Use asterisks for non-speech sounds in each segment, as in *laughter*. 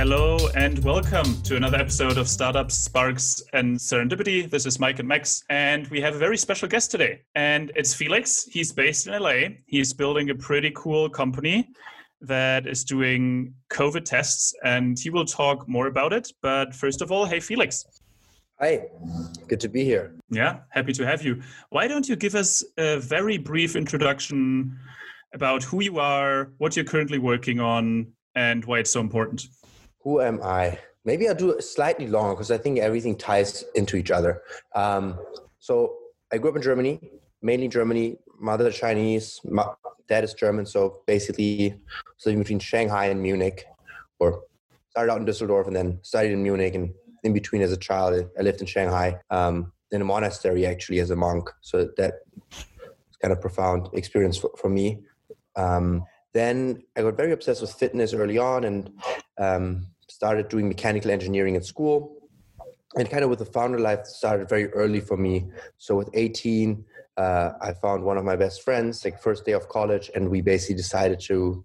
Hello and welcome to another episode of Startups, Sparks, and Serendipity. This is Mike and Max, and we have a very special guest today. And it's Felix. He's based in LA. He's building a pretty cool company that is doing COVID tests, and he will talk more about it. But first of all, hey, Felix. Hi, good to be here. Yeah, happy to have you. Why don't you give us a very brief introduction about who you are, what you're currently working on, and why it's so important? Who am I? Maybe I'll do it slightly longer because I think everything ties into each other. Um, so I grew up in Germany, mainly Germany. Mother Chinese, dad is German. So basically, living between Shanghai and Munich, or started out in Düsseldorf and then studied in Munich. And in between, as a child, I lived in Shanghai um, in a monastery actually as a monk. So that kind of profound experience for, for me. Um, then I got very obsessed with fitness early on and um, started doing mechanical engineering at school. And kind of with the founder life started very early for me. So with 18, uh, I found one of my best friends, like first day of college, and we basically decided to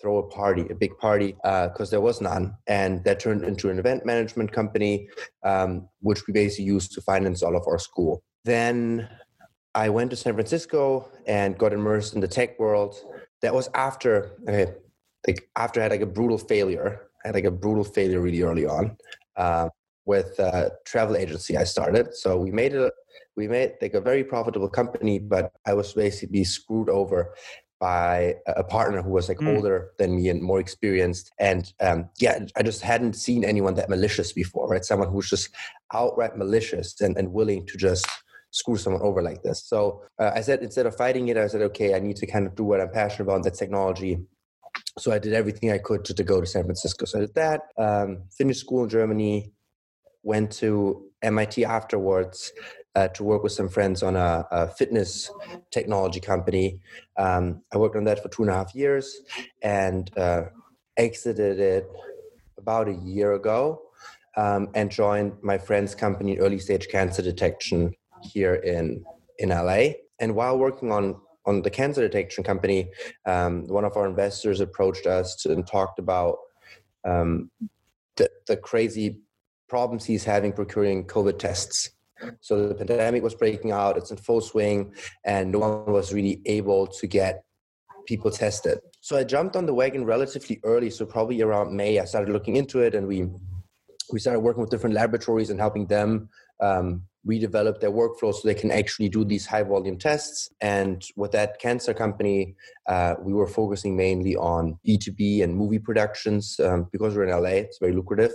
throw a party, a big party, because uh, there was none. And that turned into an event management company, um, which we basically used to finance all of our school. Then I went to San Francisco and got immersed in the tech world. That was after, okay, like after I had like a brutal failure. I had like a brutal failure really early on uh, with a travel agency I started. So we made it, we made like a very profitable company, but I was basically screwed over by a partner who was like mm. older than me and more experienced. And um, yeah, I just hadn't seen anyone that malicious before, right? Someone who's just outright malicious and, and willing to just screw someone over like this. So uh, I said, instead of fighting it, I said, okay, I need to kind of do what I'm passionate about, that's technology. So I did everything I could to, to go to San Francisco. So I did that, um, finished school in Germany, went to MIT afterwards uh, to work with some friends on a, a fitness technology company. Um, I worked on that for two and a half years and uh, exited it about a year ago um, and joined my friend's company, early stage cancer detection here in in LA. And while working on on the cancer detection company, um, one of our investors approached us to, and talked about um, the, the crazy problems he's having procuring COVID tests. So the pandemic was breaking out; it's in full swing, and no one was really able to get people tested. So I jumped on the wagon relatively early. So probably around May, I started looking into it, and we we started working with different laboratories and helping them um, redevelop their workflow so they can actually do these high volume tests. And with that cancer company, uh, we were focusing mainly on B2B and movie productions um, because we're in LA, it's very lucrative.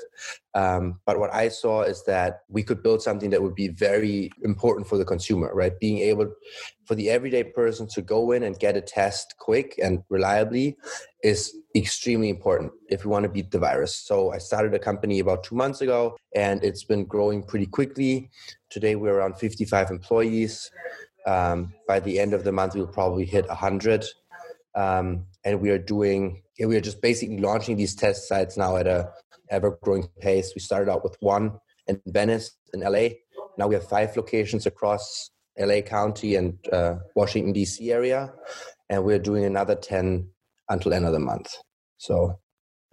Um, but what I saw is that we could build something that would be very important for the consumer, right? Being able for the everyday person to go in and get a test quick and reliably is extremely important if we want to beat the virus. So I started a company about two months ago and it's been growing pretty quickly. Today we're around 55 employees. Um, by the end of the month, we'll probably hit 100. Um, and we are doing, we are just basically launching these test sites now at a ever growing pace. We started out with one in Venice in LA. Now we have five locations across LA County and uh, Washington, D.C. area. And we're doing another 10 until end of the month. So,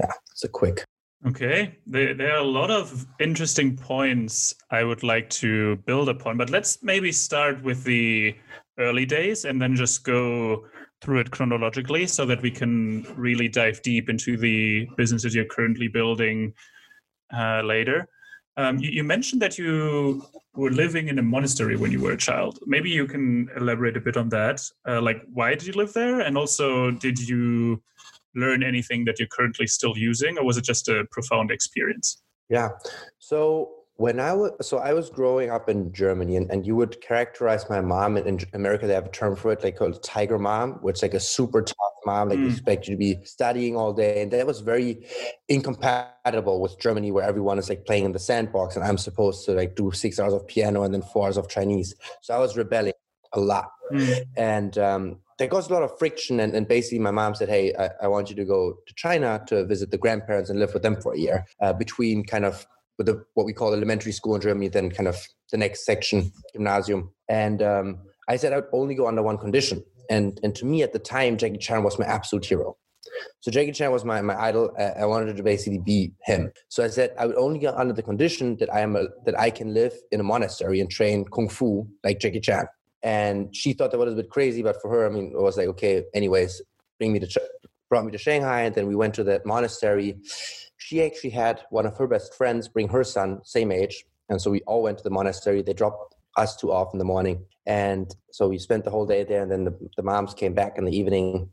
yeah, it's a quick. Okay, there, there are a lot of interesting points I would like to build upon, but let's maybe start with the early days and then just go through it chronologically so that we can really dive deep into the businesses you're currently building uh, later. Um, you, you, mentioned that you were living in a monastery when you were a child. Maybe you can elaborate a bit on that. Uh, like, why did you live there? And also, did you learn anything that you're currently still using, or was it just a profound experience? Yeah. So when I was so I was growing up in Germany, and, and you would characterize my mom in, in America. They have a term for it, like called tiger mom, which is like a super tough mom, like mm. expect you to be studying all day, and that was very incompatible with Germany, where everyone is like playing in the sandbox, and I'm supposed to like do six hours of piano and then four hours of Chinese. So I was rebelling a lot, mm. and um, there caused a lot of friction. And, and basically, my mom said, "Hey, I, I, want you to go to China to visit the grandparents and live with them for a year uh, between kind of." With the, what we call elementary school in Germany, then kind of the next section, gymnasium. And um, I said I'd only go under one condition. And, and to me at the time, Jackie Chan was my absolute hero. So Jackie Chan was my, my idol. I wanted to basically be him. So I said I would only get under the condition that I am a, that I can live in a monastery and train kung fu like Jackie Chan. And she thought that was a bit crazy, but for her, I mean, it was like okay. Anyways, bring me to brought me to Shanghai, and then we went to that monastery. She actually had one of her best friends bring her son, same age, and so we all went to the monastery. They dropped us two off in the morning, and so we spent the whole day there. And then the, the moms came back in the evening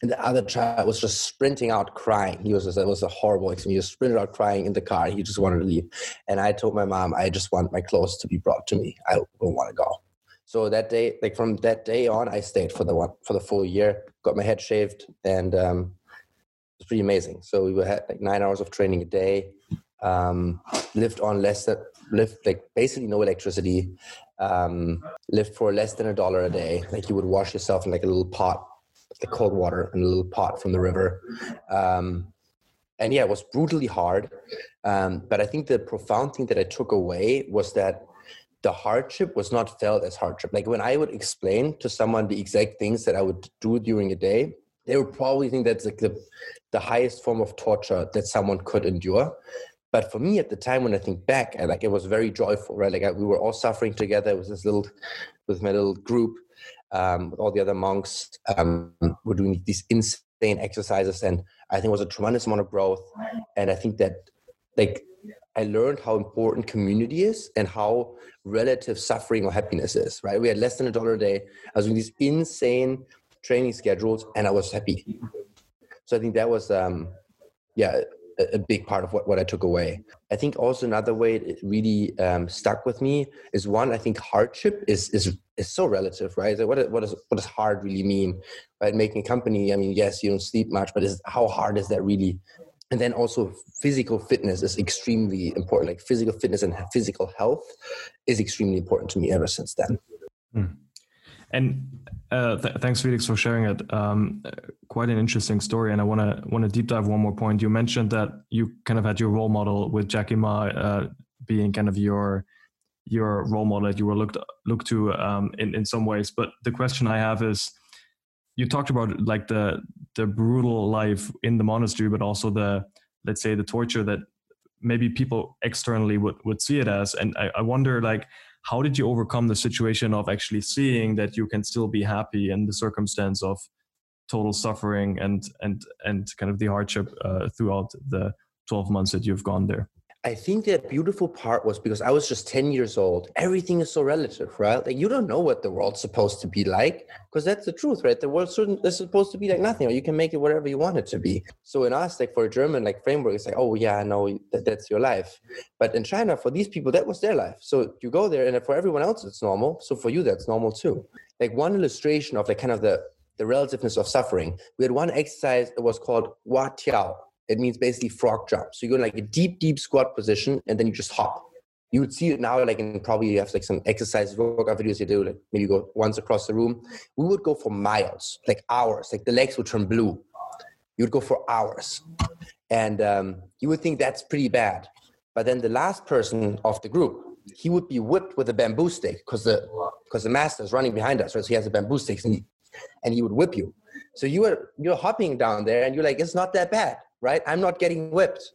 and the other child was just sprinting out crying. He was just, it was a horrible experience. He just sprinted out crying in the car. He just wanted to leave. And I told my mom, I just want my clothes to be brought to me. I don't want to go. So that day, like from that day on, I stayed for the one for the full year. Got my head shaved, and um, was pretty amazing. So we had like nine hours of training a day. Um, lived on less than lived like basically no electricity. Um, lived for less than a dollar a day. Like you would wash yourself in like a little pot the cold water in a little pot from the river. Um, and yeah, it was brutally hard. Um, but I think the profound thing that I took away was that the hardship was not felt as hardship. Like when I would explain to someone the exact things that I would do during a day, they would probably think that's like the, the highest form of torture that someone could endure. But for me at the time, when I think back, I, like it was very joyful, right? Like I, we were all suffering together. with this little, with my little group, um, with all the other monks. Um, we're doing these insane exercises, and I think it was a tremendous amount of growth. And I think that, like, I learned how important community is and how relative suffering or happiness is. Right? We had less than a dollar a day. I was doing these insane training schedules, and I was happy. So I think that was, um, yeah, a big part of what, what I took away. I think also another way it really um, stuck with me is one, I think hardship is is is so relative, right? So what, what, is, what does hard really mean? Right? Making a company, I mean, yes, you don't sleep much, but is, how hard is that really? And then also physical fitness is extremely important. Like physical fitness and physical health is extremely important to me ever since then. Mm. And uh, th- thanks, Felix, for sharing it. Um, quite an interesting story, and I want to want to deep dive one more point. You mentioned that you kind of had your role model with Jackie Ma uh, being kind of your your role model that you were looked looked to um, in in some ways. But the question I have is, you talked about like the the brutal life in the monastery, but also the let's say the torture that maybe people externally would would see it as. And I, I wonder like how did you overcome the situation of actually seeing that you can still be happy in the circumstance of total suffering and and and kind of the hardship uh, throughout the 12 months that you've gone there I think the beautiful part was because I was just 10 years old. Everything is so relative, right? Like you don't know what the world's supposed to be like because that's the truth, right? The world is supposed to be like nothing, or you can make it whatever you want it to be. So in us, like for a German like framework, it's like, oh yeah, no, that, that's your life. But in China, for these people, that was their life. So you go there, and for everyone else, it's normal. So for you, that's normal too. Like one illustration of like kind of the the relativeness of suffering. We had one exercise that was called Hua Tiao it means basically frog jump. So you go in like a deep, deep squat position and then you just hop. You would see it now, like in probably you have like some exercise workout videos you do, like maybe you go once across the room. We would go for miles, like hours, like the legs would turn blue. You would go for hours. And um, you would think that's pretty bad. But then the last person of the group, he would be whipped with a bamboo stick because the because the master is running behind us, right? So he has a bamboo stick and he, and he would whip you. So you were you're hopping down there and you're like, it's not that bad right? I'm not getting whipped.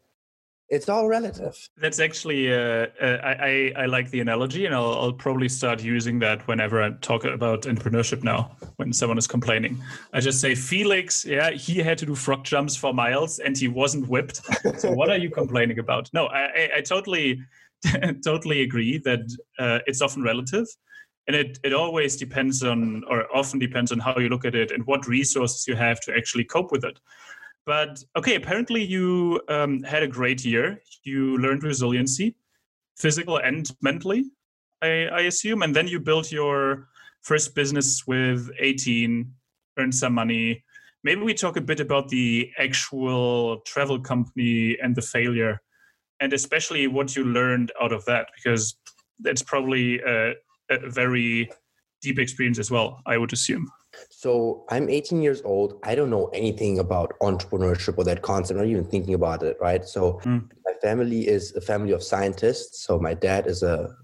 It's all relative. That's actually, uh, uh, I, I, like the analogy, and I'll, I'll probably start using that whenever I talk about entrepreneurship now. When someone is complaining, I just say Felix, yeah, he had to do frog jumps for miles, and he wasn't whipped. so what are you *laughs* complaining about? No, I, I, I totally, *laughs* totally agree that uh, it's often relative and it, it always depends on or often depends on how you look at it and what resources you have to actually cope with it but okay, apparently you um, had a great year. You learned resiliency, physical and mentally, I, I assume. And then you built your first business with 18, earned some money. Maybe we talk a bit about the actual travel company and the failure, and especially what you learned out of that, because that's probably a, a very deep experience as well, I would assume. So I'm 18 years old. I don't know anything about entrepreneurship or that concept. I'm not even thinking about it, right? So mm. my family is a family of scientists. So my dad is a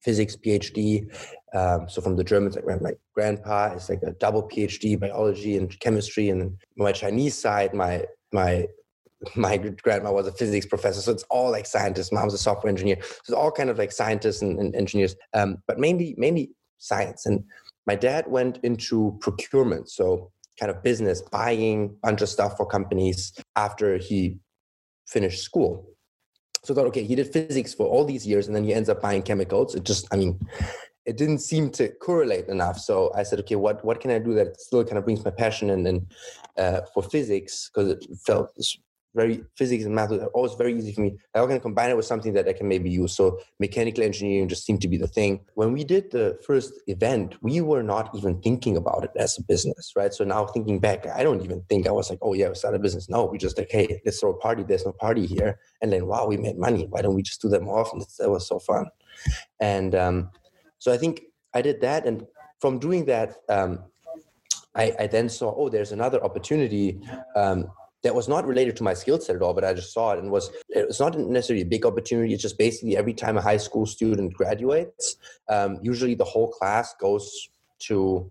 physics PhD. Um, so from the Germans, like my grandpa is like a double PhD biology and chemistry, and my Chinese side, my my my grandma was a physics professor, so it's all like scientists. Mom's a software engineer, so it's all kind of like scientists and, and engineers, um, but mainly mainly science. And my dad went into procurement, so kind of business, buying a bunch of stuff for companies after he finished school. So I thought, okay, he did physics for all these years, and then he ends up buying chemicals. It just, I mean, it didn't seem to correlate enough. So I said, okay, what what can I do that still kind of brings my passion and, and uh, for physics because it felt very physics and math was always very easy for me. How can I combine it with something that I can maybe use? So mechanical engineering just seemed to be the thing. When we did the first event, we were not even thinking about it as a business, right? So now thinking back, I don't even think I was like, oh yeah, we started a business. No, we just like, hey, let's throw a party. There's no party here. And then wow, we made money. Why don't we just do that more often? That was so fun. And um, so I think I did that, and from doing that. Um, I, I, then saw, oh, there's another opportunity um, that was not related to my skill set at all, but I just saw it and was it was not necessarily a big opportunity. It's just basically every time a high school student graduates, um, usually the whole class goes to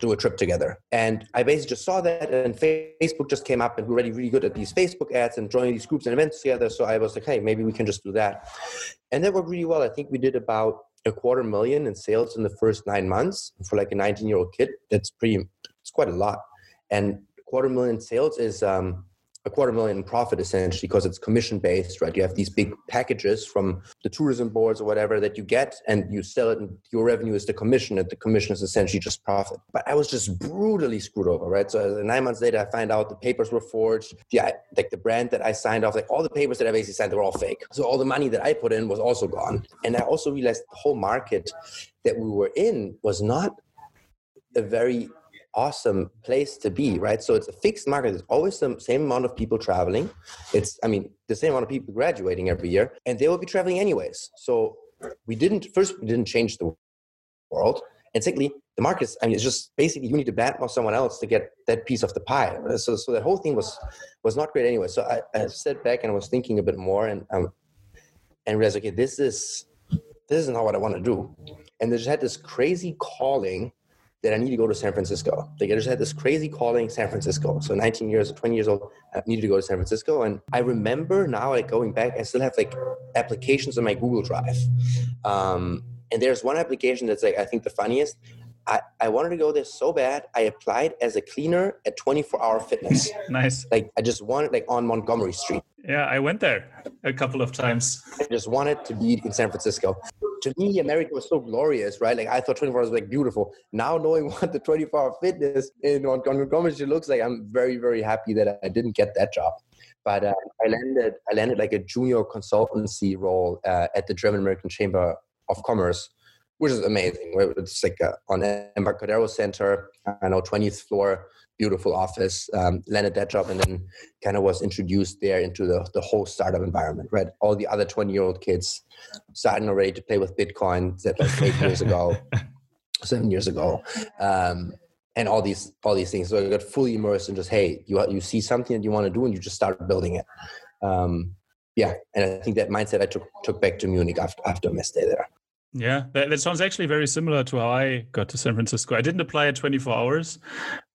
do a trip together. And I basically just saw that, and Facebook just came up, and we're already really good at these Facebook ads and joining these groups and events together. So I was like, hey, maybe we can just do that. And that worked really well. I think we did about a quarter million in sales in the first nine months for like a 19 year old kid. That's pretty, it's quite a lot. And quarter million sales is um, a quarter million in profit essentially because it's commission based, right? You have these big packages from the tourism boards or whatever that you get and you sell it and your revenue is the commission and the commission is essentially just profit. But I was just brutally screwed over, right? So nine months later, I find out the papers were forged. Yeah, like the brand that I signed off, like all the papers that I basically signed, they were all fake. So all the money that I put in was also gone. And I also realized the whole market that we were in was not a very awesome place to be, right? So it's a fixed market. There's always the same amount of people traveling. It's, I mean, the same amount of people graduating every year, and they will be traveling anyways. So we didn't, first, we didn't change the world. And secondly, the markets, I mean, it's just basically you need to badmouth someone else to get that piece of the pie. So, so that whole thing was was not great anyway. So I, I sat back and I was thinking a bit more and um, and realized, okay, this is this is not what I want to do. And they just had this crazy calling that I need to go to San Francisco. Like I just had this crazy calling San Francisco. So 19 years, 20 years old, I needed to go to San Francisco. And I remember now, like going back, I still have like applications on my Google Drive. Um, and there's one application that's like, I think the funniest. I, I wanted to go there so bad. I applied as a cleaner at 24 Hour Fitness. *laughs* nice. Like I just wanted like on Montgomery Street. Yeah, I went there a couple of times. I just wanted to be in San Francisco to me, America was so glorious, right? Like I thought 24 hours was like beautiful. Now knowing *laughs* what the 24 hour fitness in Montgomery looks like, I'm very, very happy that I didn't get that job. But uh, I landed, I landed like a junior consultancy role uh, at the German American Chamber of Commerce, which is amazing. It's like uh, on Embarcadero Center, I know 20th floor, beautiful office. Um, landed that job and then kind of was introduced there into the, the whole startup environment, right? All the other 20 year old kids starting already to play with Bitcoin that like eight years ago, *laughs* seven years ago. Um, and all these all these things. So I got fully immersed in just hey, you you see something that you want to do and you just start building it. Um, yeah, and I think that mindset I took took back to Munich after after my stay there. Yeah, that, that sounds actually very similar to how I got to San Francisco. I didn't apply at 24 hours,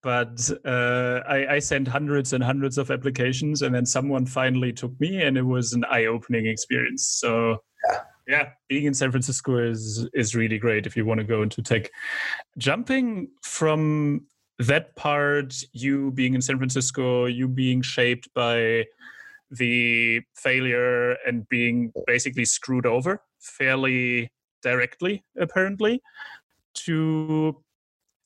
but uh, I, I, sent hundreds and hundreds of applications, and then someone finally took me, and it was an eye-opening experience. So yeah. yeah, being in San Francisco is is really great if you want to go into tech. Jumping from that part, you being in San Francisco, you being shaped by the failure and being basically screwed over fairly directly, apparently, to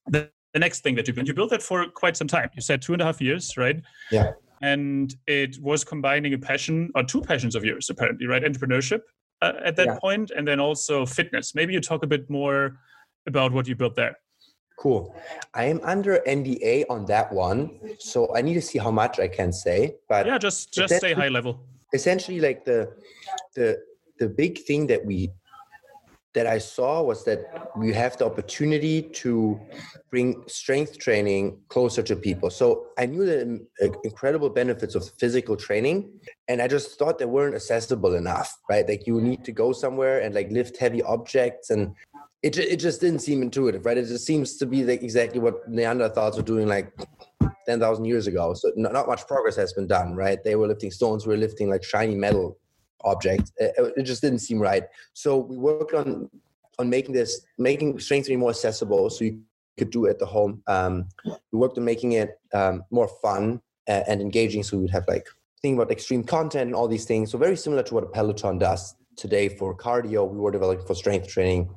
the, the next thing that you built. You built that for quite some time. You said two and a half years, right? Yeah and it was combining a passion or two passions of yours apparently right entrepreneurship uh, at that yeah. point, and then also fitness maybe you talk a bit more about what you built there cool i am under nda on that one so i need to see how much i can say but yeah just just stay high level essentially like the the the big thing that we that I saw was that we have the opportunity to bring strength training closer to people. So I knew the um, uh, incredible benefits of physical training, and I just thought they weren't accessible enough, right? Like you need to go somewhere and like lift heavy objects, and it it just didn't seem intuitive, right? It just seems to be like exactly what Neanderthals were doing like 10,000 years ago. So not much progress has been done, right? They were lifting stones, we're lifting like shiny metal object. It, it just didn't seem right. So we worked on on making this making strength training more accessible, so you could do it at the home. Um, we worked on making it um, more fun and, and engaging, so we would have like thinking about extreme content and all these things. So very similar to what a Peloton does today for cardio. We were developing for strength training,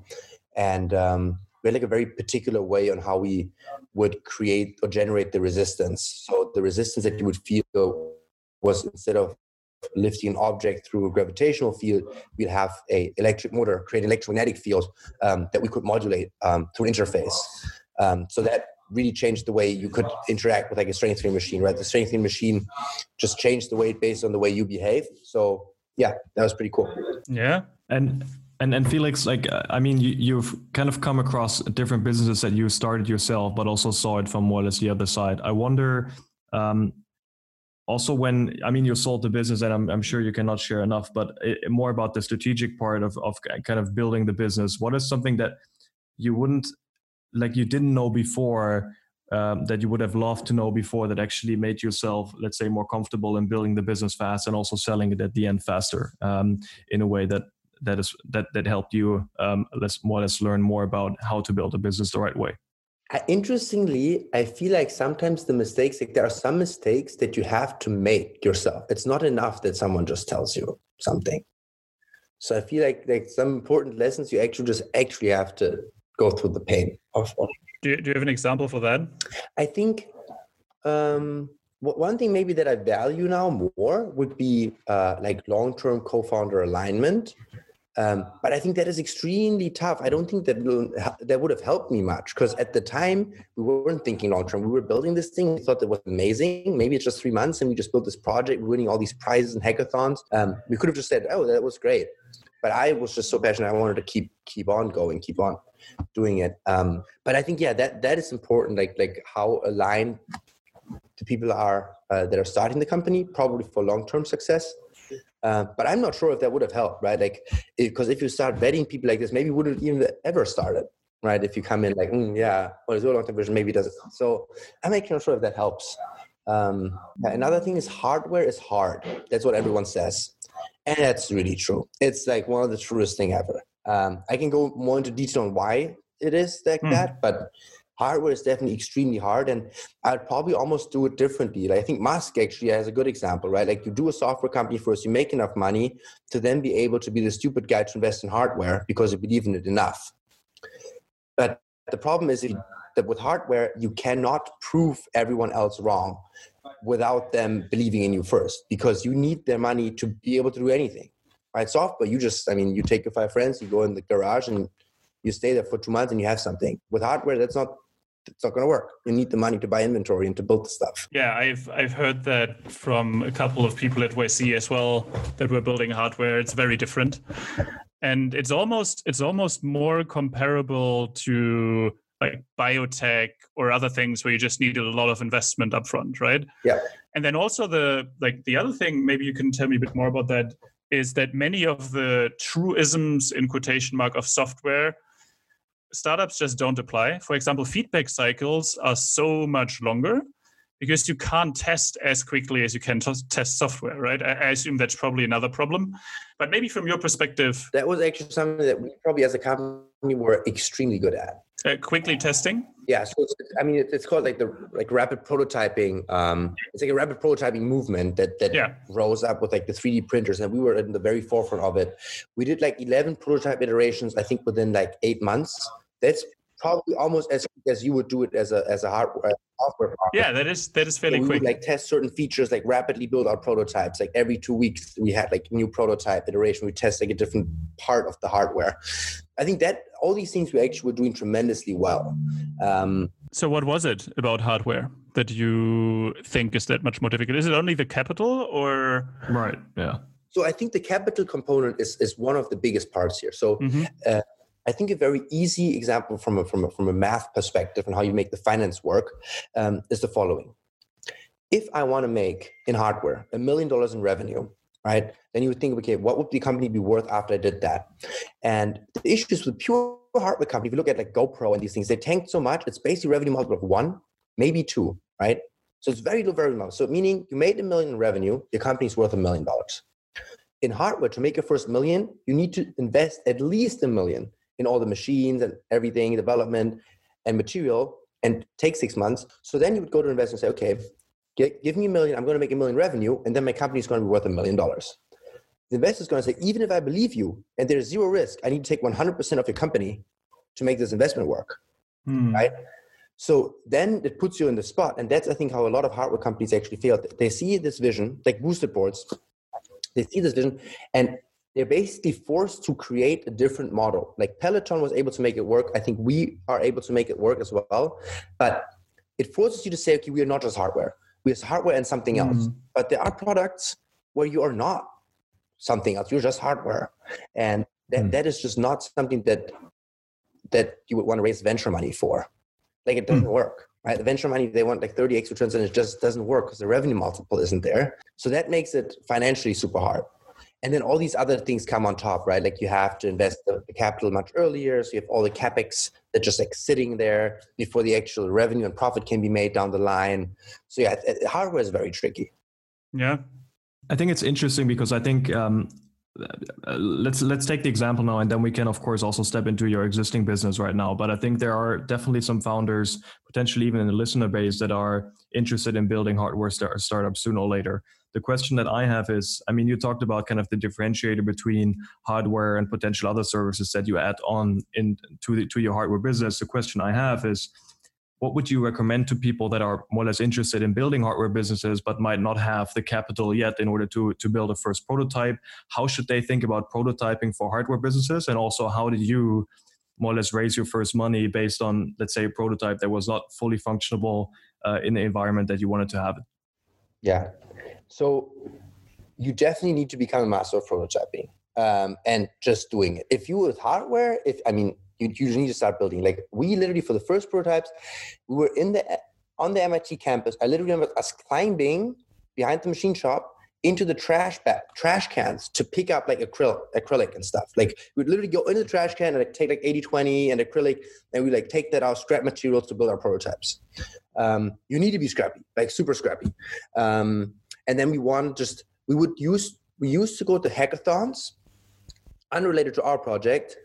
and um, we had like a very particular way on how we would create or generate the resistance. So the resistance that you would feel was instead of lifting an object through a gravitational field, we'd have a electric motor create an electromagnetic field um, that we could modulate um, through an interface. Um, so that really changed the way you could interact with like a strength training machine, right? The strength training machine just changed the weight based on the way you behave. So yeah, that was pretty cool. Yeah. And and and Felix, like I mean, you, you've kind of come across different businesses that you started yourself, but also saw it from more or less the other side. I wonder, um, also when i mean you sold the business and i'm, I'm sure you cannot share enough but it, more about the strategic part of, of kind of building the business. What is something that you wouldn't like you didn't know before um, that you would have loved to know before that actually made yourself let's say more comfortable in building the business fast and also selling it at the end faster um, in a way that that is that that helped you um, let's more or less learn more about how to build a business the right way interestingly, I feel like sometimes the mistakes, like there are some mistakes that you have to make yourself. It's not enough that someone just tells you something. So I feel like like some important lessons you actually just actually have to go through the pain of. Do you, do you have an example for that? I think um, one thing maybe that I value now more would be uh, like long-term co-founder alignment. Um, but I think that is extremely tough. I don't think that that would have helped me much because at the time we weren't thinking long term. We were building this thing. We thought it was amazing. Maybe it's just three months and we just built this project, winning all these prizes and hackathons. Um, we could have just said, "Oh, that was great," but I was just so passionate. I wanted to keep keep on going, keep on doing it. Um, but I think yeah, that that is important. Like like how aligned the people are uh, that are starting the company, probably for long term success uh, but I'm not sure if that would have helped, right? Like, because if you start vetting people like this, maybe wouldn't even ever started, right? If you come in like, mm, yeah, well, it's a long term vision, maybe it doesn't. So I'm not sure if that helps. Um, another thing is hardware is hard. That's what everyone says, and that's really true. It's like one of the truest thing ever. Um, I can go more into detail on why it is like mm. that, but hardware is definitely extremely hard and i'd probably almost do it differently. Like, i think musk actually has a good example right? Like you do a software company first you make enough money to then be able to be the stupid guy to invest in hardware because you believe in it enough. But the problem is that with hardware you cannot prove everyone else wrong without them believing in you first because you need their money to be able to do anything right? Software you just i mean you take your five friends you go in the garage and you stay there for two months and you have something. With hardware that's not it's not going to work. You need the money to buy inventory and to build the stuff. Yeah, I've I've heard that from a couple of people at YC as well that we're building hardware. It's very different, and it's almost it's almost more comparable to like biotech or other things where you just need a lot of investment upfront, right? Yeah. And then also the like the other thing, maybe you can tell me a bit more about that, is that many of the truisms in quotation mark of software startups just don't apply. For example, feedback cycles are so much longer because you can't test as quickly as you can t- test software, right? I, I, assume that's probably another problem. But maybe from your perspective, that was actually something that we probably as a company were extremely good at. Uh, quickly testing. Yeah, so it's, I mean, it's called like the like rapid prototyping. Um, it's like a rapid prototyping movement that that yeah. rose up with like the 3D printers, and we were in the very forefront of it. We did like 11 prototype iterations, I think, within like eight months that's probably almost as as you would do it as a as a hardware software product. Yeah, that is that is fairly so quick. Would, like test certain features, like rapidly build our prototypes. Like every two weeks, we had like new prototype iteration. We test like a different part of the hardware. I think that all these things we actually were doing tremendously well. Um, so, what was it about hardware that you think is that much more difficult? Is it only the capital, or right? Yeah. So I think the capital component is is one of the biggest parts here. So. Mm-hmm. Uh, I think a very easy example from a, from a, from a math perspective and how you make the finance work um, is the following. If I want to make in hardware a million dollars in revenue, right, then you would think, okay, what would the company be worth after I did that? And the issues with pure hardware company, if you look at like GoPro and these things, they tanked so much, it's basically revenue multiple of one, maybe two, right? So it's very low, very low. So meaning you made a million in revenue, your company's worth a million dollars. In hardware, to make your first million, you need to invest at least a million in all the machines and everything, development and material, and take six months. So then you would go to investors and say, okay, get, give me a million, I'm going to make a million revenue, and then my company is going to be worth a million dollars. The investor is going to say, even if I believe you and there's zero risk, I need to take 100% of your company to make this investment work, hmm. right? So then it puts you in the spot, and that's I think how a lot of hardware companies actually fail. They see this vision, like boosted boards. They see this vision, and they're basically forced to create a different model. Like Peloton was able to make it work. I think we are able to make it work as well. But it forces you to say, okay, we are not just hardware. We are hardware and something else. Mm-hmm. But there are products where you are not something else. You're just hardware. And that, mm-hmm. that is just not something that that you would want to raise venture money for. Like it doesn't mm-hmm. work. Right? The venture money, they want like 30x returns and it just doesn't work because the revenue multiple isn't there. So that makes it financially super hard and then all these other things come on top right? Like you have to invest the, the, capital much earlier so you have all the capex that just like sitting there before the actual revenue and profit can be made down the line. So yeah hardware is very tricky. Yeah. I think it's interesting because i think um, let's let's take the example now and then we can of course also step into your existing business right now. But i think there are definitely some founders potentially even in the listener base that are interested in building hardware start- startups sooner or later the question that I have is I mean, you talked about kind of the differentiator between hardware and potential other services that you add on in to, the, to your hardware business. The question I have is what would you recommend to people that are more or less interested in building hardware businesses but might not have the capital yet in order to, to build a first prototype? How should they think about prototyping for hardware businesses? And also, how did you more or less raise your first money based on, let's say, a prototype that was not fully functionable uh, in the environment that you wanted to have it? Yeah. So you definitely need to become a master of prototyping um, and just doing it. If you with hardware, if I mean, you, you need to start building. Like we literally for the first prototypes, we were in the on the MIT campus. I literally remember us climbing behind the machine shop into the trash bag, trash cans to pick up like acrylic, acrylic and stuff. Like we'd literally go into the trash can and like take like 80, 20 and acrylic, and we like take that out, scrap materials to build our prototypes. Um, you need to be scrappy, like super scrappy. Um, and then we want just we would use we used to go to hackathons unrelated to our project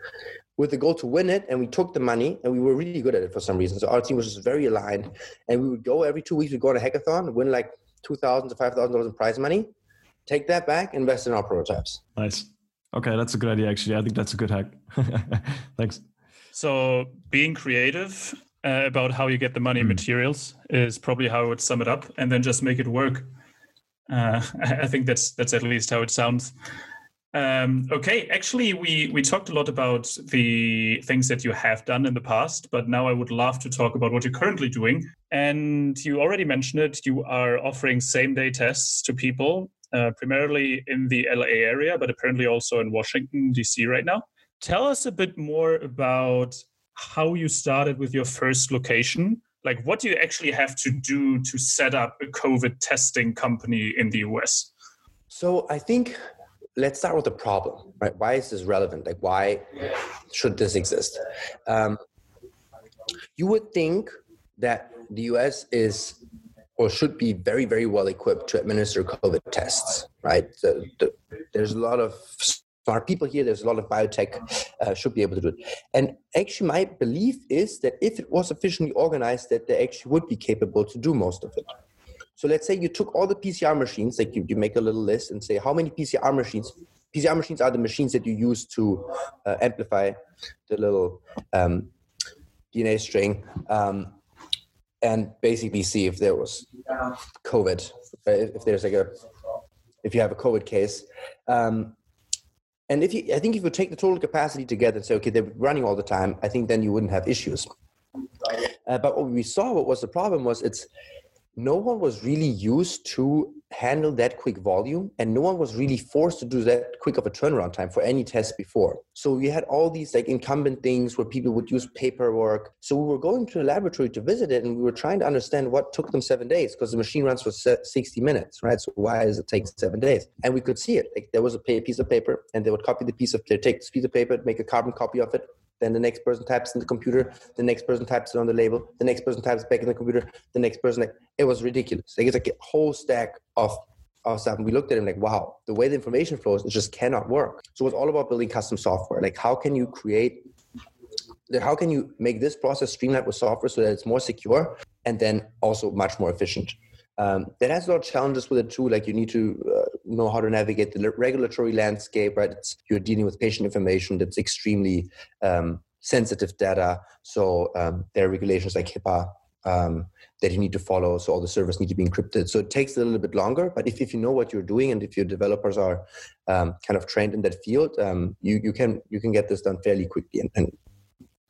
with the goal to win it and we took the money and we were really good at it for some reason so our team was just very aligned and we would go every two weeks we'd go on a hackathon win like two thousand to five thousand dollars in prize money take that back invest in our prototypes nice okay that's a good idea actually i think that's a good hack *laughs* thanks so being creative uh, about how you get the money mm. materials is probably how i would sum it up and then just make it work uh, *laughs* I think that's that's at least how it sounds. Um, okay, actually, we we talked a lot about the things that you have done in the past, but now I would love to talk about what you're currently doing. And you already mentioned it. You are offering same day tests to people, uh, primarily in the LA area, but apparently also in Washington D.C. right now. Tell us a bit more about how you started with your first location like what do you actually have to do to set up a covid testing company in the us so i think let's start with the problem right why is this relevant like why should this exist um, you would think that the us is or should be very very well equipped to administer covid tests right the, the, there's a lot of smart people here. There's a lot of biotech uh, should be able to do it. And actually, my belief is that if it was sufficiently organized, that they actually would be capable to do most of it. So let's say you took all the PCR machines, like you, you make a little list and say how many PCR machines. PCR machines are the machines that you use to uh, amplify the little um, DNA string. Um, and basically see if there was COVID, if there's like a, if you have a COVID case. Um, and if you, I think if you take the total capacity together and say, okay, they're running all the time, I think then you wouldn't have issues. Uh, but what we saw, what was the problem was it's no one was really used to handle that quick volume and no one was really forced to do that quick of a turnaround time for any test before. So we had all these like incumbent things where people would use paperwork. So we were going to the laboratory to visit it and we were trying to understand what took them seven days because the machine runs for 60 minutes right? So why does it take seven days? And we could see it. Like there was a piece of paper and they would copy the piece of they take this piece of paper make a carbon copy of it then the next person types in the computer. The next person types it on the label. The next person types back in the computer. The next person, like, it was ridiculous. Like it's like a whole stack of, of stuff. And we looked at it like, wow, the way the information flows, it just cannot work. So it's all about building custom software. Like how can you create, how can you make this process streamlined with software so that it's more secure and then also much more efficient? Um, that has a lot of challenges with it too. Like you need to uh, know how to navigate the regulatory landscape, right? It's, you're dealing with patient information that's extremely um, sensitive data. So um, there are regulations like HIPAA um, that you need to follow. So all the servers need to be encrypted. So it takes a little bit longer, but if, if you know what you're doing and if your developers are um, kind of trained in that field, um, you, you can you can get this done fairly quickly, and, and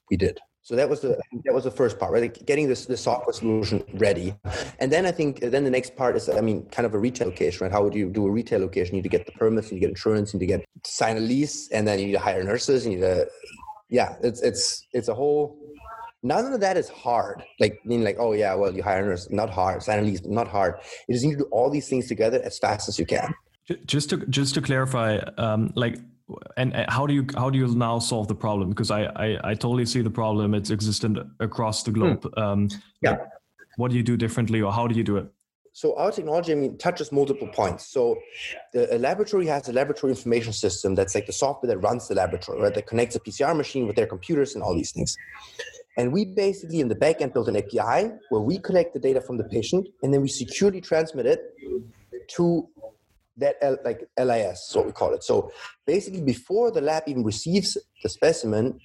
we did. So that was the that was the first part, right? Like getting this the software solution ready, and then I think then the next part is I mean kind of a retail location, right? How would you do a retail location? You need to get the permits, you need to get insurance, you need to get sign a lease, and then you need to hire nurses. You need to, yeah, it's it's it's a whole. None of that is hard. Like mean like oh yeah, well you hire a nurse, not hard. Sign a lease, not hard. It is you need to do all these things together as fast as you can. Just to just to clarify, um, like and how do you how do you now solve the problem? Because I, I, I totally see the problem. It's existent across the globe. Hmm. um, yeah. what do you do differently or how do you do it? So our technology i mean touches multiple points. So the laboratory has a laboratory information system that's like the software that runs the laboratory right? That connects a pcr machine with their computers and all these things. And we basically in the back end built an api where we collect the data from the patient and then we securely transmit it to that L, like LIS, is what we call it. So basically, before the lab even receives the specimen,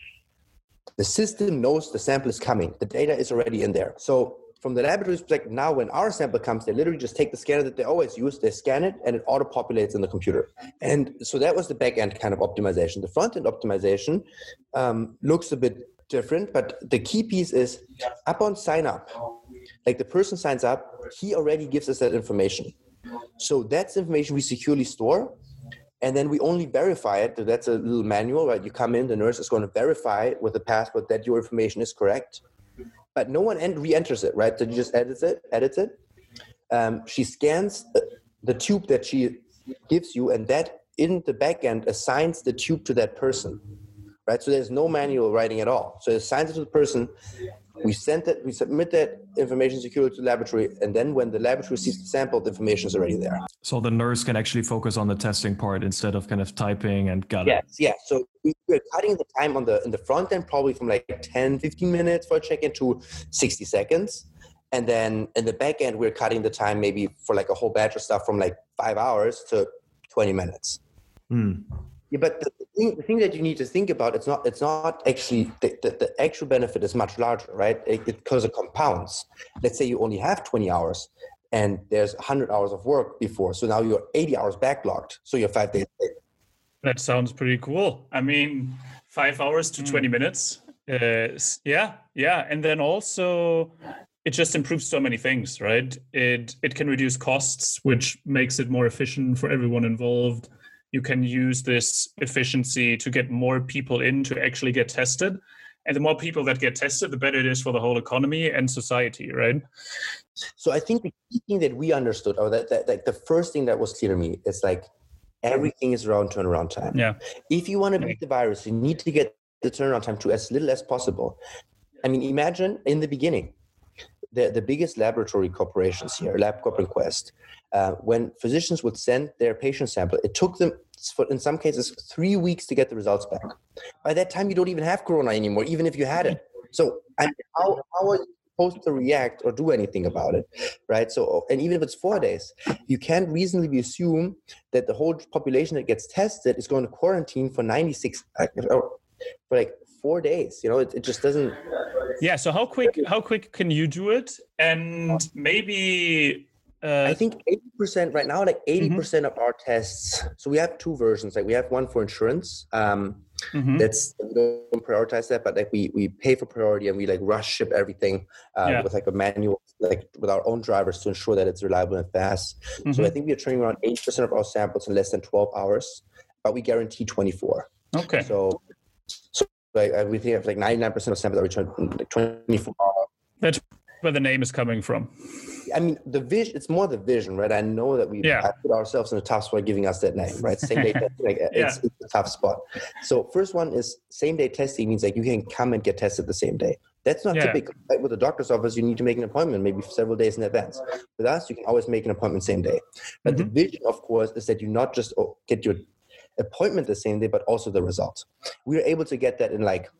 the system knows the sample is coming. The data is already in there. So from the laboratory's perspective, now when our sample comes, they literally just take the scanner that they always use, they scan it, and it auto populates in the computer. And so that was the back end kind of optimization. The front end optimization um, looks a bit different, but the key piece is upon sign up, like the person signs up, he already gives us that information. So that's information we securely store. And then we only verify it. That's a little manual, right? You come in, the nurse is going to verify with a passport that your information is correct. But no one re-enters it, right? So you just edits it, edits it. Um, she scans the tube that she gives you, and that in the backend assigns the tube to that person, right? So there's no manual writing at all. So it assigns it to the person, we send it, we submit that information securely to the laboratory, and then when the laboratory receives the sample, the information is already there. So the nurse can actually focus on the testing part instead of kind of typing and got yes, it. Yes, So we're cutting the time on the in the front end probably from like 10, 15 minutes for a check-in to 60 seconds. And then in the back end, we're cutting the time maybe for like a whole batch of stuff from like five hours to 20 minutes. Hmm. Yeah, but the thing, the thing that you need to think about it's not it's not actually the, the, the actual benefit is much larger, right? It, because it compounds. Let's say you only have 20 hours and there's 100 hours of work before, so now you're 80 hours backlogged, so you're five days late. That sounds pretty cool. I mean, five hours to 20 mm. minutes. Uh, yeah, yeah, and then also it just improves so many things, right? It it can reduce costs, which makes it more efficient for everyone involved you can use this efficiency to get more people in to actually get tested. And the more people that get tested, the better it is for the whole economy and society, right? So I think the key thing that we understood, or that, that, the first thing that was clear to me, is like everything is around turnaround time. Yeah. If you want to beat the virus, you need to get the turnaround time to as little as possible. I mean, imagine in the beginning, the, the biggest laboratory corporations here, LabCorp and Quest, uh, when physicians would send their patient sample, it took them, for, in some cases, three weeks to get the results back. By that time, you don't even have corona anymore, even if you had it. So, I mean, how, how are you supposed to react or do anything about it, right? So, and even if it's four days, you can't reasonably assume that the whole population that gets tested is going to quarantine for 96, uh, for like four days. You know, it, it just doesn't. Yeah. So how quick how quick can you do it? And maybe uh, I think 80% right now, like 80% mm-hmm. of our tests. So we have two versions. Like we have one for insurance, um, Mm-hmm. That's we don't prioritize that, but like we we pay for priority and we like rush ship everything uh, yeah. with like a manual, like with our own drivers to ensure that it's reliable and fast. Mm-hmm. So I think we are turning around 80% of our samples in less than twelve hours, but we guarantee twenty four. Okay. So, so like we think of like ninety nine percent of samples are returned like twenty four hours. That's where the name is coming from. I mean, the vision. It's more the vision, right? I know that we yeah. put ourselves in a tough spot giving us that name, right? Same day *laughs* testing, like, yeah. it's, it's, a tough spot. So first one is same day testing means like you can come and get tested the same day. That's not yeah. typical. Right? With the doctor's office, you need to make an appointment maybe several days in advance. With us, you can always make an appointment same day. But mm-hmm. the vision, of course, is that you not just oh, get your appointment the same day, but also the result. We are able to get that in like,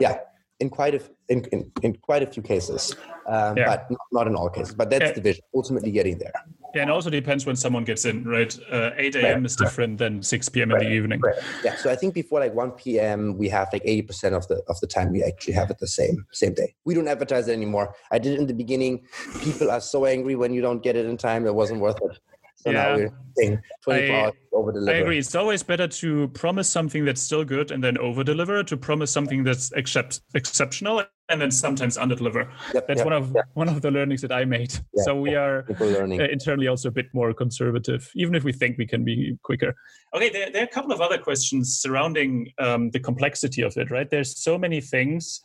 yeah, in quite a in, in, in quite a few cases, um, yeah. but not in all cases. But that's yeah. the vision. Ultimately, getting there. Yeah, and also depends when someone gets in, right? Uh, 8 a.m. Right. is different than 6 p.m. Right. in the evening. Right. Yeah, so I think before like 1 p.m. we have like 80% of the of the time we actually have it the same same day. We don't advertise it anymore. I did it in the beginning. People are so angry when you don't get it in time. It wasn't worth it. So yeah. now we're saying 24 I, hours over deliver. I agree. It's always better to promise something that's still good and then over deliver, to promise something that's except, exceptional and then sometimes under deliver. Yep, that's yep, one of yep. one of the learnings that I made. so we are uh, internally also a bit more conservative, even if we think we can be quicker. Okay, there, there are a couple of other questions surrounding um, the complexity of it, right? There's so many things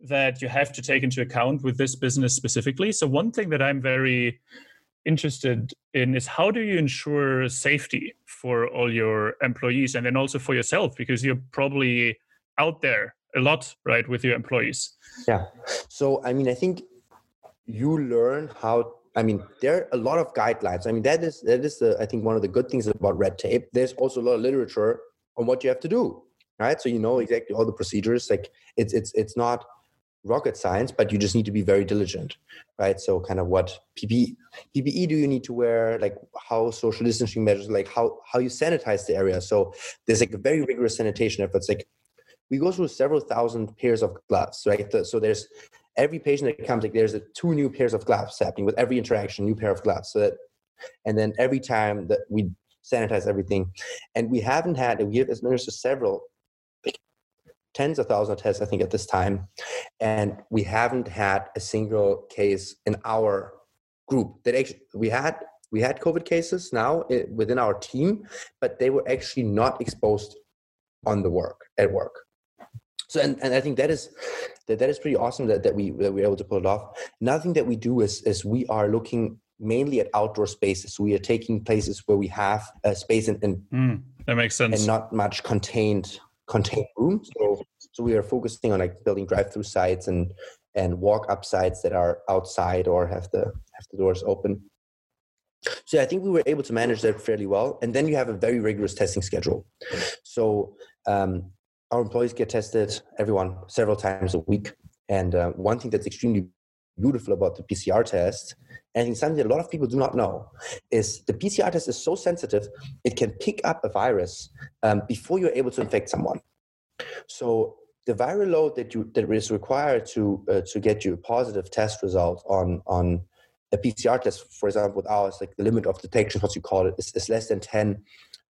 that you have to take into account with this business specifically. So one thing that I'm very interested in is how do you ensure safety for all your employees and then also for yourself? Because you're probably out there a lot right with your employees. Yeah. So i mean i think you learn how i mean there are a lot of guidelines. I mean that is that is the i think one of the good things about red tape. There's also a lot of literature on what you have to do right? So you know exactly all the procedures. Like it's it's it's not rocket science, but you just need to be very diligent, right? So kind of what PPE, PPE do you need to wear, like how social distancing measures, like how how you sanitize the area. So there's like a very rigorous sanitation efforts. Like we go through several thousand pairs of gloves, right? So there's every patient that comes, like there's a two new pairs of gloves happening with every interaction, new pair of gloves. So that, and then every time that we sanitize everything, and we haven't had, we have administered several tens of thousands of tests, I think, at this time. And we haven't had a single case in our group that actually we had we had COVID cases now eh, within our team, but they were actually not exposed on the work at work. So and, and I think that is that, that is pretty awesome that, that we that we're able to pull it off. nothing that we do is is we are looking mainly at outdoor spaces. We are taking places where we have a space and, and mm, that makes sense and not much contained contained rooms. So, so we are focusing on like building drive-through sites and and walk-up sites that are outside or have the have the doors open. So I think we were able to manage that fairly well. And then you have a very rigorous testing schedule. So um, our employees get tested, everyone, several times a week. And uh, one thing that's extremely beautiful about the PCR test, and something a lot of people do not know, is the PCR test is so sensitive, it can pick up a virus um, before you're able to infect someone. So the viral load that you that is required to uh, to get you a positive test result on on a PCR test, for example, with ours, like the limit of detection, what you call it, is, is less than 10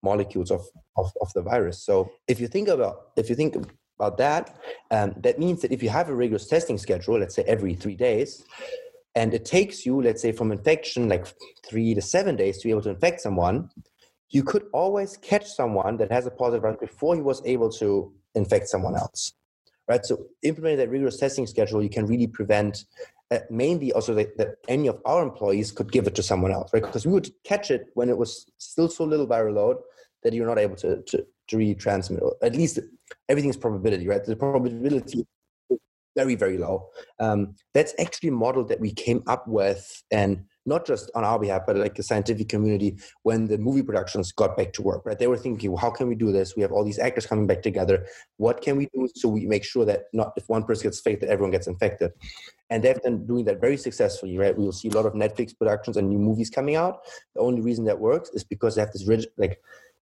molecules of, of, of the virus. So if you think about if you think about that, um, that means that if you have a rigorous testing schedule, let's say every three days, and it takes you, let's say, from infection like three to seven days to be able to infect someone, you could always catch someone that has a positive virus before he was able to infect someone else. Right. So implementing that rigorous testing schedule, you can really prevent uh, mainly also that, that, any of our employees could give it to someone else, right? Because we would catch it when it was still so little viral load that you're not able to, to, to really transmit, or at least everything's probability, right? The probability is very, very low. Um, that's actually a model that we came up with, and not just on our behalf, but like the scientific community when the movie productions got back to work, right? They were thinking, well, how can we do this? We have all these actors coming back together. What can we do so we make sure that not if one person gets infected, everyone gets infected? And they've been doing that very successfully, right? We will see a lot of Netflix productions and new movies coming out. The only reason that works is because they have this rigid, like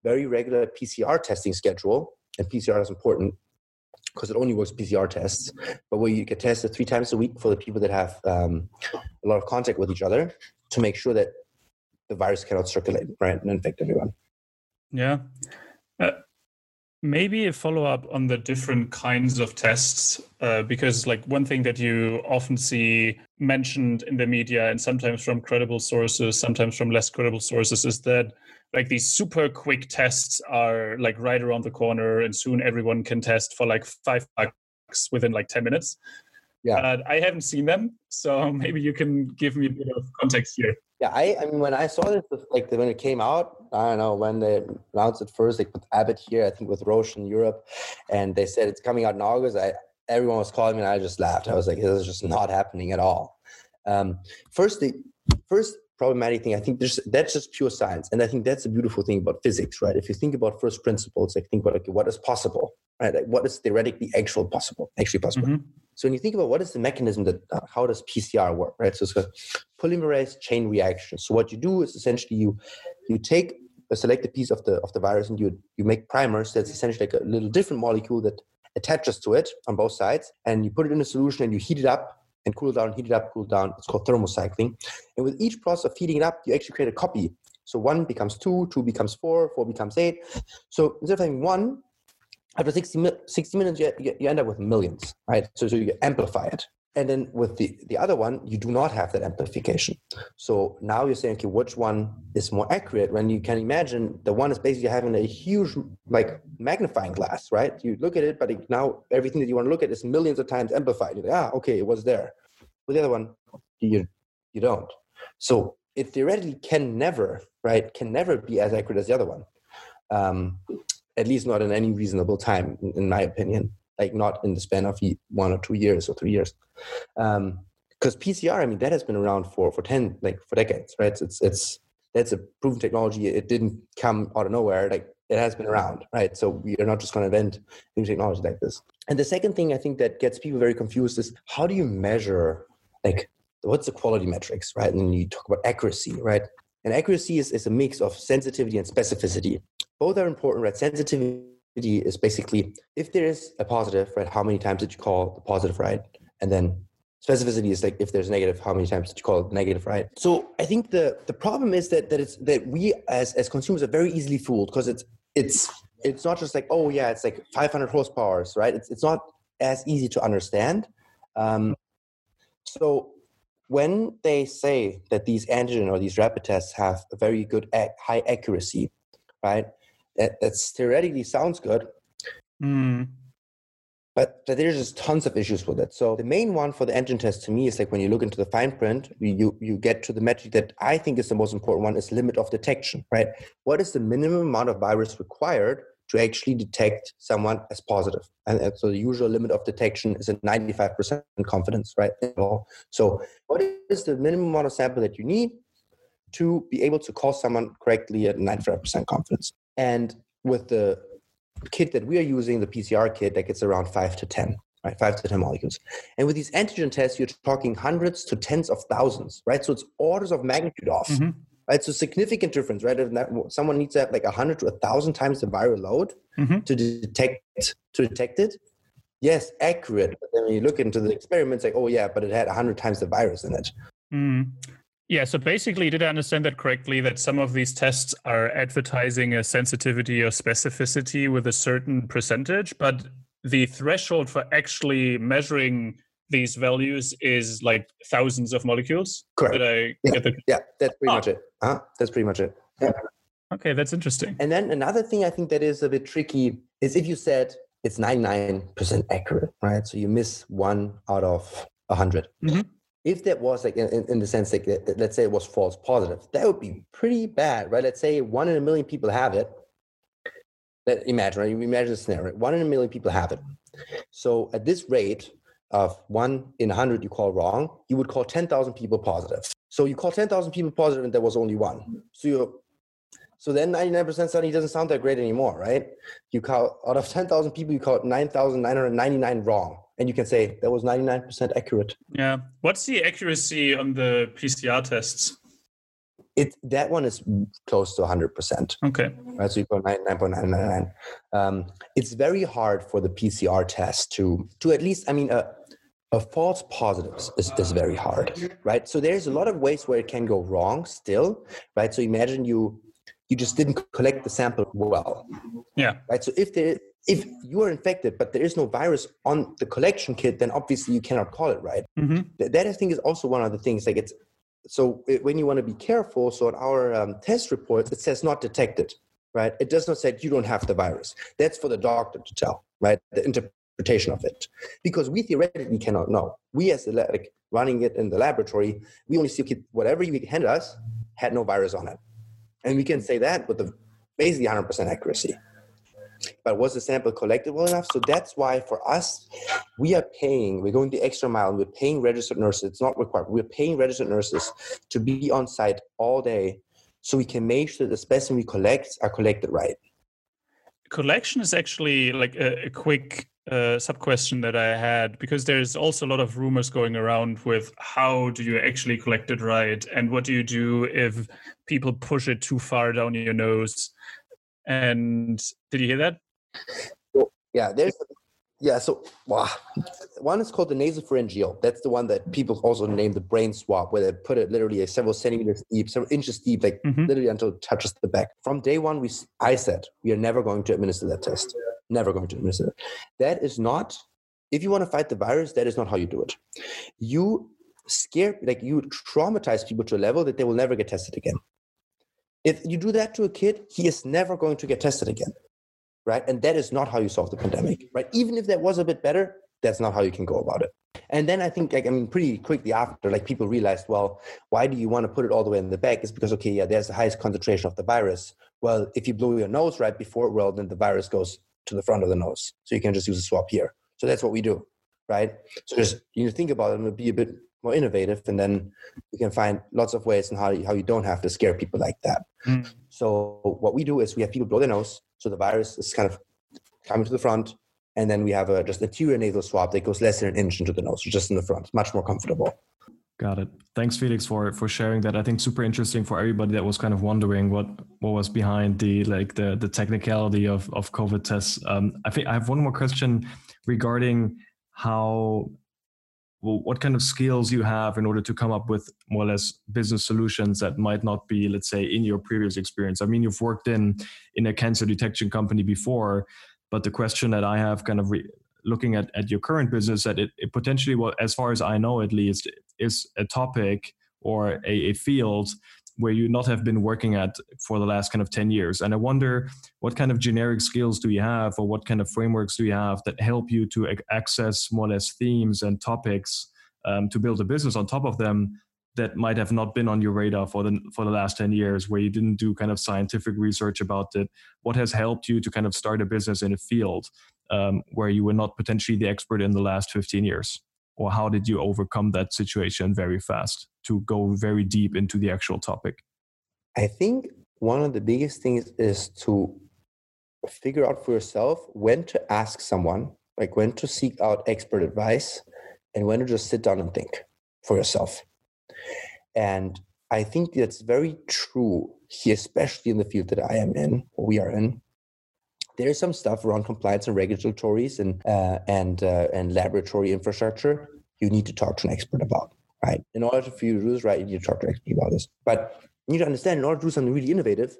very regular PCR testing schedule, and PCR is important because it only works PCR tests, but where you get tested three times a week for the people that have um, a lot of contact with each other to make sure that the virus cannot circulate, right, and infect everyone. Yeah. Uh, Maybe a follow up on the different kinds of tests, uh, because like one thing that you often see mentioned in the media and sometimes from credible sources, sometimes from less credible sources, is that like these super quick tests are like right around the corner and soon everyone can test for like five bucks within like 10 minutes. Yeah. Uh, I haven't seen them, so *laughs* maybe you can give me a bit of context here. Yeah, I, I mean, when I saw this, like when it came out, I don't know when they announced it first, like with Abbott here, I think with Roche in Europe, and they said it's coming out in August. I everyone was calling me, and I just laughed. I was like, this is just not happening at all. Um, first, the first problematic thing, I think there's that's just pure science, and I think that's a beautiful thing about physics, right? If you think about first principles, like think about okay, what is possible, right? Like what is theoretically actual possible, actually possible. Mm-hmm. So when you think about what is the mechanism that uh, how does PCR work, right? So it's a polymerase chain reaction. So what you do is essentially you you take a selected piece of the of the virus and you you make primers. That's essentially like a little different molecule that attaches to it on both sides, and you put it in a solution and you heat it up and cool it down, heat it up, cool it down. It's called thermocycling. And with each process of heating it up, you actually create a copy. So one becomes two, two becomes four, four becomes eight. So instead of having one, after 60, 60 minutes, you, you end up with millions, right? So, so you amplify it. And then with the, the other one, you do not have that amplification. So now you're saying, okay, which one is more accurate? When you can imagine the one is basically having a huge like magnifying glass, right? You look at it, but it, now everything that you want to look at is millions of times amplified. You're like, ah, okay, it was there. With the other one, you you don't. So it theoretically can never, right, can never be as accurate as the other one. Um, at least not in any reasonable time, in my opinion. Like not in the span of one or two years or three years. Um, because PCR, I mean, that has been around for for ten, like for decades, right? It's it's that's a proven technology. It didn't come out of nowhere. Like it has been around, right? So we are not just going to invent new technology like this. And the second thing I think that gets people very confused is how do you measure, like, what's the quality metrics, right? And you talk about accuracy, right? And accuracy is, is a mix of sensitivity and specificity both are important, right? Sensitivity is basically if there is a positive, right? How many times did you call the positive right? And then specificity is like if there's a negative, how many times did you call it negative right? So I think the the problem is that that it's that we as as consumers are very easily fooled because it's it's it's not just like oh yeah it's like 500 horsepower right it's it's not as easy to understand um, so when they say that these antigen or these rapid tests have a very good high accuracy right that that's theoretically sounds good. Mm. But, but there's just tons of issues with it. So the main one for the antigen test to me is like when you look into the fine print, you you get to the metric that I think is the most important one is limit of detection, right? What is the minimum amount of virus required to actually detect someone as positive? And, and so the usual limit of detection is a 95% confidence, right? So what is the minimum amount of sample that you need to be able to call someone correctly at 95% confidence? And with the kit that we are using, the PCR kit, that gets around five to 10, right? Five to 10 molecules. And with these antigen tests, you're talking hundreds to tens of thousands, right? So it's orders of magnitude off. Mm-hmm. Right, so significant difference, right? If that, someone needs to have like hundred to a thousand times the viral load mm-hmm. to detect to detect it. Yes, accurate. But then when you look into the experiments, like, oh yeah, but it had hundred times the virus in it. Mm. Yeah, so basically, did I understand that correctly? That some of these tests are advertising a sensitivity or specificity with a certain percentage, but the threshold for actually measuring these values is like thousands of molecules. Correct. yeah. The... yeah, that's pretty oh. much it. huh That's pretty much it. Yeah. Okay, that's interesting. And then another thing I think that is a bit tricky is if you said it's 99% accurate, right? So you miss one out of 100. Mm-hmm if that was like in, in the sense like let's say it was false positive that would be pretty bad right? Let's say one in a million people have it. Let imagine right? Imagine the scenario one in a million people have it. So at this rate of one in a hundred you call wrong you would call 10,000 people positive. So you call 10,000 people positive and there was only one. So you so then 99% suddenly doesn't sound that great anymore right you call out of 10,000 people you call 9,999 wrong and you can say that was 99% accurate. Yeah. What's the accuracy on the PCR tests? It that one is close to 100%. Okay. Right, so you go 99.999. Um, it's very hard for the PCR test to to at least, I mean, a, a false positive is, is very hard, right? So there's a lot of ways where it can go wrong still, right? So imagine you you just didn't collect the sample well. Yeah. Right. So if there if you are infected, but there is no virus on the collection kit, then obviously you cannot call it right. Mm-hmm. That I think is also one of the things. Like it's so it, when you want to be careful. So on our um, test report, it says not detected, right? It does not say you don't have the virus. That's for the doctor to tell, right? The interpretation of it, because we theoretically cannot know. We as the, like running it in the laboratory, we only see okay, whatever you hand us had no virus on it, and we can say that with the basically 100% accuracy but was the sample collected well enough? So that's why for us, we are paying, we're going the extra mile, we're paying registered nurses, it's not required, we're paying registered nurses to be on site all day so we can make sure the specimen we collect are collected right. Collection is actually like a, a quick uh, sub question that I had because there's also a lot of rumors going around with how do you actually collect it right and what do you do if people push it too far down your nose and did you hear that? yeah, there's yeah. So wow, one is called the nasopharyngeal. That's the one that people also name the brain swab, where they put it literally several centimeters deep, several inches deep, like mm-hmm. literally until it touches the back. From day one, we I said we are never going to administer that test. Never going to administer it. That is not. If you want to fight the virus, that is not how you do it. You scare, like you traumatize people to a level that they will never get tested again. If you do that to a kid, he is never going to get tested again, right? And that is not how you solve the pandemic, right? Even if that was a bit better, that's not how you can go about it. And then I think, like, I mean, pretty quickly after, like, people realized, well, why do you want to put it all the way in the back? It's because, okay, yeah, there's the highest concentration of the virus. Well, if you blow your nose right before, well, then the virus goes to the front of the nose. So you can just use a swab here. So that's what we do, right? So just you to think about it and be a bit more innovative and then you can find lots of ways and how you, how you don't have to scare people like that mm. so what we do is we have people blow their nose so the virus is kind of coming to the front and then we have a just anterior nasal swab that goes less than an inch into the nose just in the front much more comfortable. Got it. Thanks felix for for sharing that. I think super interesting for everybody that was kind of wondering what what was behind the like the the technicality of of covid tests. Um, i think i have one more question regarding how what kind of skills you have in order to come up with more or less business solutions that might not be let's say in your previous experience? I mean you've worked in in a cancer detection company before but the question that i have kind of re- looking at, at your current business that it, it potentially well as far as i know at least is a topic or a, a field where you not have been working at for the last kind of 10 years. And i wonder what kind of generic skills do you have or what kind of frameworks do you have that help you to access more or less themes and topics um, to build a business on top of them that might have not been on your radar for the for the last 10 years where you didn't do kind of scientific research about it? What has helped you to kind of start a business in a field um, where you were not potentially the expert in the last 15 years or how did you overcome that situation very fast to go very deep into the actual topic? I think one of the biggest things is to figure out for yourself when to ask someone like when to seek out expert advice and when to just sit down and think for yourself. And i think that's very true especially in the field that i am in or we are in there's some stuff around compliance and regulatories and uh, and uh, and laboratory infrastructure you need to talk to an expert about, right? In order for you to do this right, you need to talk to an expert about this. But you need to understand, in order to do something really innovative,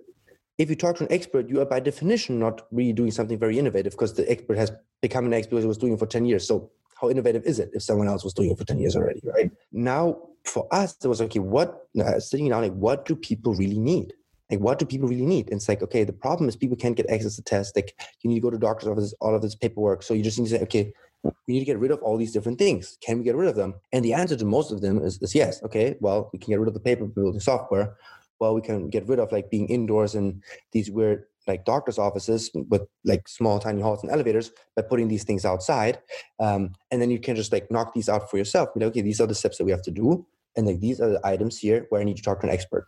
if you talk to an expert, you are by definition not really doing something very innovative because the expert has become an expert who was doing it for 10 years. So how innovative is it if someone else was doing it for 10 years already, right? Now, for us, it was okay, what, uh, sitting down, like, what do people really need? Like, what do people really need? And it's like, okay, the problem is people can't get access to tests. Like, you need to go to doctor's offices, all of this paperwork. So you just need to say, okay, we need to get rid of all these different things. Can we get rid of them? And the answer to most of them is, is yes. Okay, well, we can get rid of the paper building software. Well, we can get rid of like being indoors in these weird like doctor's offices with like small tiny halls and elevators by putting these things outside. Um, and then you can just like knock these out for yourself. Be like, okay, these are the steps that we have to do. And like these are the items here where I need to talk to an expert.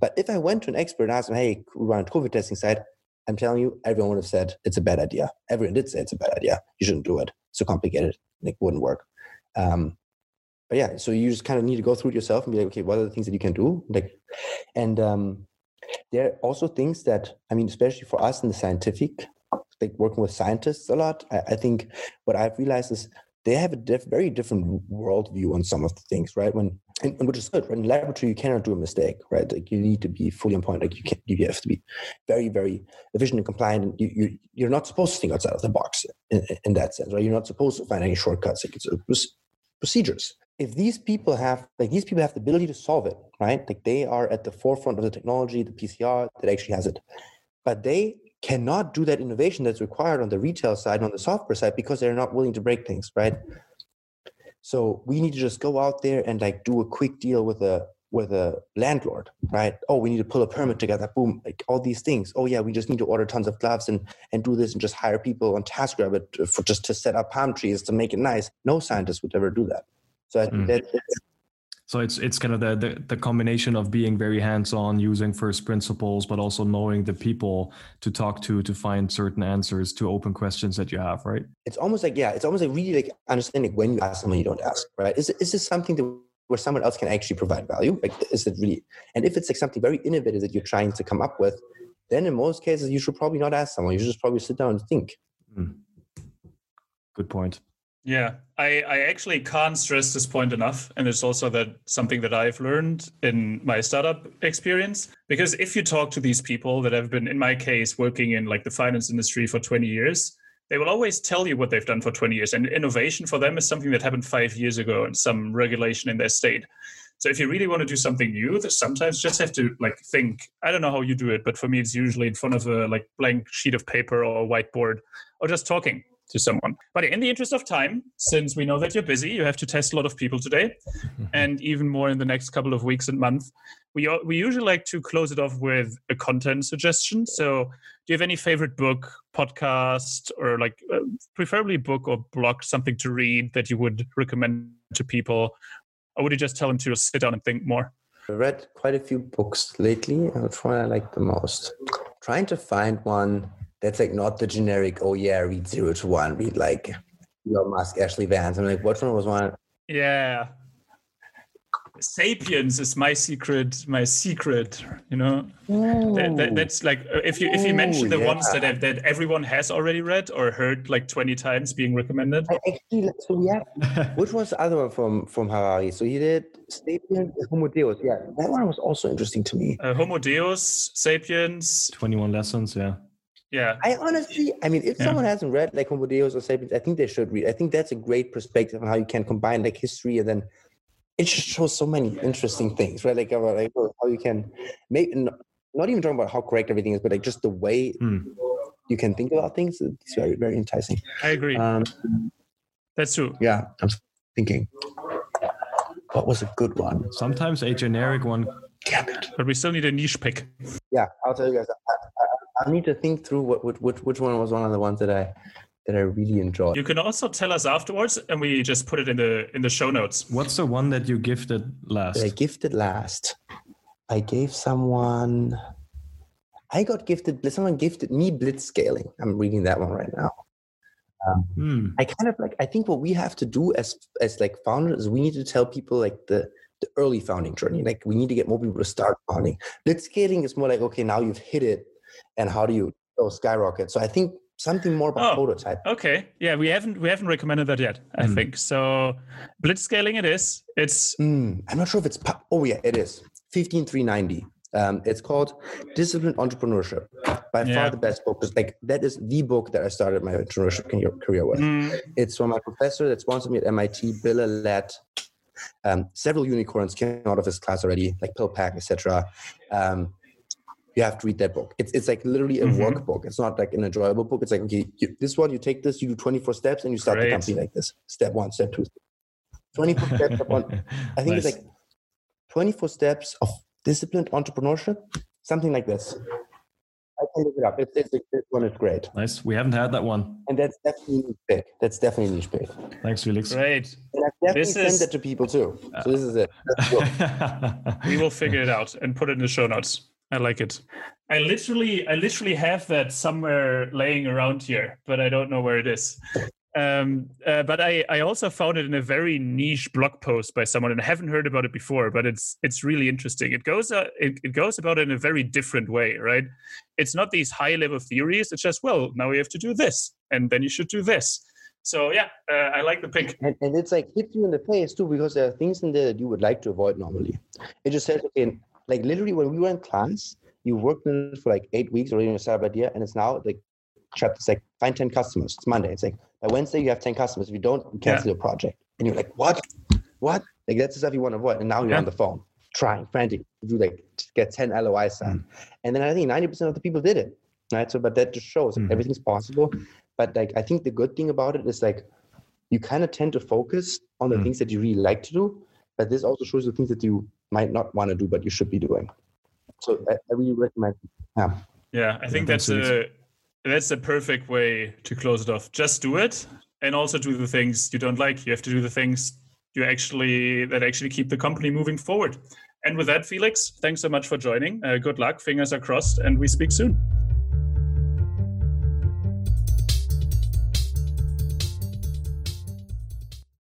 But if I went to an expert and asked him, hey, we run a COVID testing site, I'm telling you, everyone would have said it's a bad idea. Everyone did say it's a bad idea. You shouldn't do it. It's so complicated. It wouldn't work. Um, but yeah, so you just kind of need to go through it yourself and be like, okay, what are the things that you can do? Like, and um, there are also things that I mean, especially for us in the scientific, like working with scientists a lot. I, I think what I've realized is they have a diff- very different worldview on some of the things, right? When and, and which is good. Right? In laboratory, you cannot do a mistake, right? Like you need to be fully on point. Like you can, you have to be very, very efficient and compliant. And you, you you're not supposed to think outside of the box in, in that sense, right? You're not supposed to find any shortcuts. Like it's procedures. If these people have like these people have the ability to solve it, right? Like they are at the forefront of the technology, the PCR that actually has it, but they cannot do that innovation that's required on the retail side on the software side because they're not willing to break things, right? So we need to just go out there and like do a quick deal with a with a landlord, right? Oh, we need to pull a permit together. Boom, like all these things. Oh yeah, we just need to order tons of gloves and and do this and just hire people on TaskRabbit for just to set up palm trees to make it nice. No scientist would ever do that. So I think mm. that so it's it's kind of the, the, the combination of being very hands-on, using first principles, but also knowing the people to talk to to find certain answers to open questions that you have, right? It's almost like yeah, it's almost like really like understanding when you ask someone you don't ask, right? Is is this something that where someone else can actually provide value? Like is it really? And if it's like something very innovative that you're trying to come up with, then in most cases you should probably not ask someone. You should just probably sit down and think. Mm. Good point. Yeah, I, I actually can't stress this point enough. And it's also that something that I've learned in my startup experience. Because if you talk to these people that have been, in my case, working in like the finance industry for 20 years, they will always tell you what they've done for 20 years. And innovation for them is something that happened five years ago and some regulation in their state. So if you really want to do something new, sometimes just have to like think. I don't know how you do it, but for me, it's usually in front of a like blank sheet of paper or a whiteboard, or just talking to someone. But in the interest of time, since we know that you're busy, you have to test a lot of people today, *laughs* and even more in the next couple of weeks and months. We we usually like to close it off with a content suggestion. So, do you have any favorite book, podcast, or like uh, preferably book or blog, something to read that you would recommend to people, or would you just tell them to sit down and think more? I read quite a few books lately. Which one I like the most? trying to find one that's like not the generic, oh yeah, read zero to one, read like Elon Musk, Ashley Vance. I'm like, which one was one? Yeah. Sapiens is my secret, my secret. You know, that, that, that's like uh, if you if you mention the yeah. ones that have, that everyone has already read or heard like twenty times being recommended. I actually, so yeah, *laughs* which was the other one from from Harari? So he did Sapiens, Homo Deus. Yeah, that one was also interesting to me. Uh, Homo Deus, Sapiens, twenty one lessons. Yeah. Yeah. I honestly, I mean, if yeah. someone hasn't read like Homo Deus or Sapiens, I think they should read. I think that's a great perspective on how you can combine like history and then it just shows so many interesting things, right? Like about like how you can make not even talking about how correct everything is, but like just the way mm. you can think about things. It's very, very enticing. I agree. Um, that's true. Yeah, I'm thinking. What was a good one? Sometimes a generic one. Damn it. But we still need a niche pick. Yeah, I'll tell you guys. I need to think through what, which which one was one of the ones that I that I really enjoyed. You can also tell us afterwards, and we just put it in the in the show notes. What's the one that you gifted last? That I gifted last. I gave someone. I got gifted. Someone gifted me Blitzscaling. I'm reading that one right now. Um, hmm. I kind of like. I think what we have to do as as like founders is we need to tell people like the the early founding journey. Like we need to get more people to start founding. Blitzscaling is more like okay, now you've hit it and how do you go skyrocket? So I think something more about oh, prototype. Okay, yeah, we haven't we haven't recommended that yet. I mm. think so. Blitzscaling it is. It's. Mm, I'm not sure if it's. Oh yeah, it is. Fifteen three ninety. Um, it's called Disciplined Entrepreneurship. By yeah. far the best book. Because like that is the book that I started my entrepreneurship career with. Mm. It's from my professor that sponsored me at MIT, Bill Aulet. Um, several unicorns came out of his class already, like PillPack, etc. Um, you have to read that book. It's it's like literally a mm-hmm. workbook. It's not like an enjoyable book. It's like okay, you, this one you take this, you do 24 steps, and you start Great. the company like this. Step one, step two, 24 steps. *laughs* Step one. I think nice. it's like 24 steps of disciplined entrepreneurship, something like this. I can look it up. It's, it's, this one is great. Nice. We haven't had that one. And that's definitely niche pick. That's definitely niche pick. Thanks, Felix. Great. And I've definitely this sent is... it to people too. So this is it. *laughs* we will figure it out and put it in the show notes. I like it. I literally, I literally have that somewhere laying around here, but I don't know where it is. Um, uh, but I, I also found it in a very niche blog post by someone, and I haven't heard about it before. But it's it's really interesting. It goes uh, it, it goes about it in a very different way, right? It's not these high level theories. It's just well, now we have to do this, and then you should do this. So yeah, uh, I like the pick. And, and it's like hits you in the face too, because there are things in there that you would like to avoid normally. It just says, okay, like literally when we were in class, you worked in it for like eight weeks already on your startup idea, and it's now like chapters like find 10 customers. It's Monday. It's like by Wednesday you have 10 customers. If you don't, you cancel yeah. your project. And you're like, what? What? Like that's the stuff you want to avoid. And now you're yeah. on the phone trying, frantic to do like get 10 LOIs done. Mm. And then I think 90% of the people did it. Right. So but that just shows mm. everything's possible. But like I think the good thing about it is like you kind of tend to focus on the mm. things that you really like to do. But this also shows the things that you might not want to do, but you should be doing. So I, I really recommend. Yeah. Yeah, I think yeah, that's a that's the perfect way to close it off. Just do it, and also do the things you don't like. You have to do the things you actually that actually keep the company moving forward. And with that, Felix, thanks so much for joining. Uh, good luck. Fingers are crossed, and we speak soon.